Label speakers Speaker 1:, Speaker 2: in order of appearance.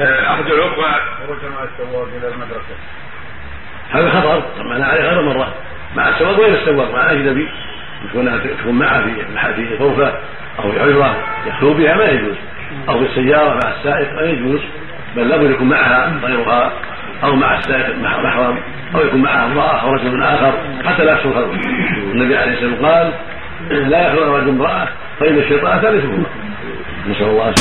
Speaker 1: آه، أحد الأخوة.
Speaker 2: خروج مع السواق إلى المدرسة.
Speaker 3: هذا خطر طبعا عليه غير مرة. مع السواق وين السواق؟ مع أجنبي يكون تكون معه في في غرفة أو في حجره يخلو بها ما يجوز. أو في السيارة مع السائق ما يجوز. بل لابد يكون معها غيرها. أو مع السائق محرم. أو يكون معها امرأة أو رجل آخر. حتى لا يحصل خلوة النبي عليه الصلاة والسلام قال لا يخلو رجل امرأة فإن الشيطان ثالثهما نسأل الله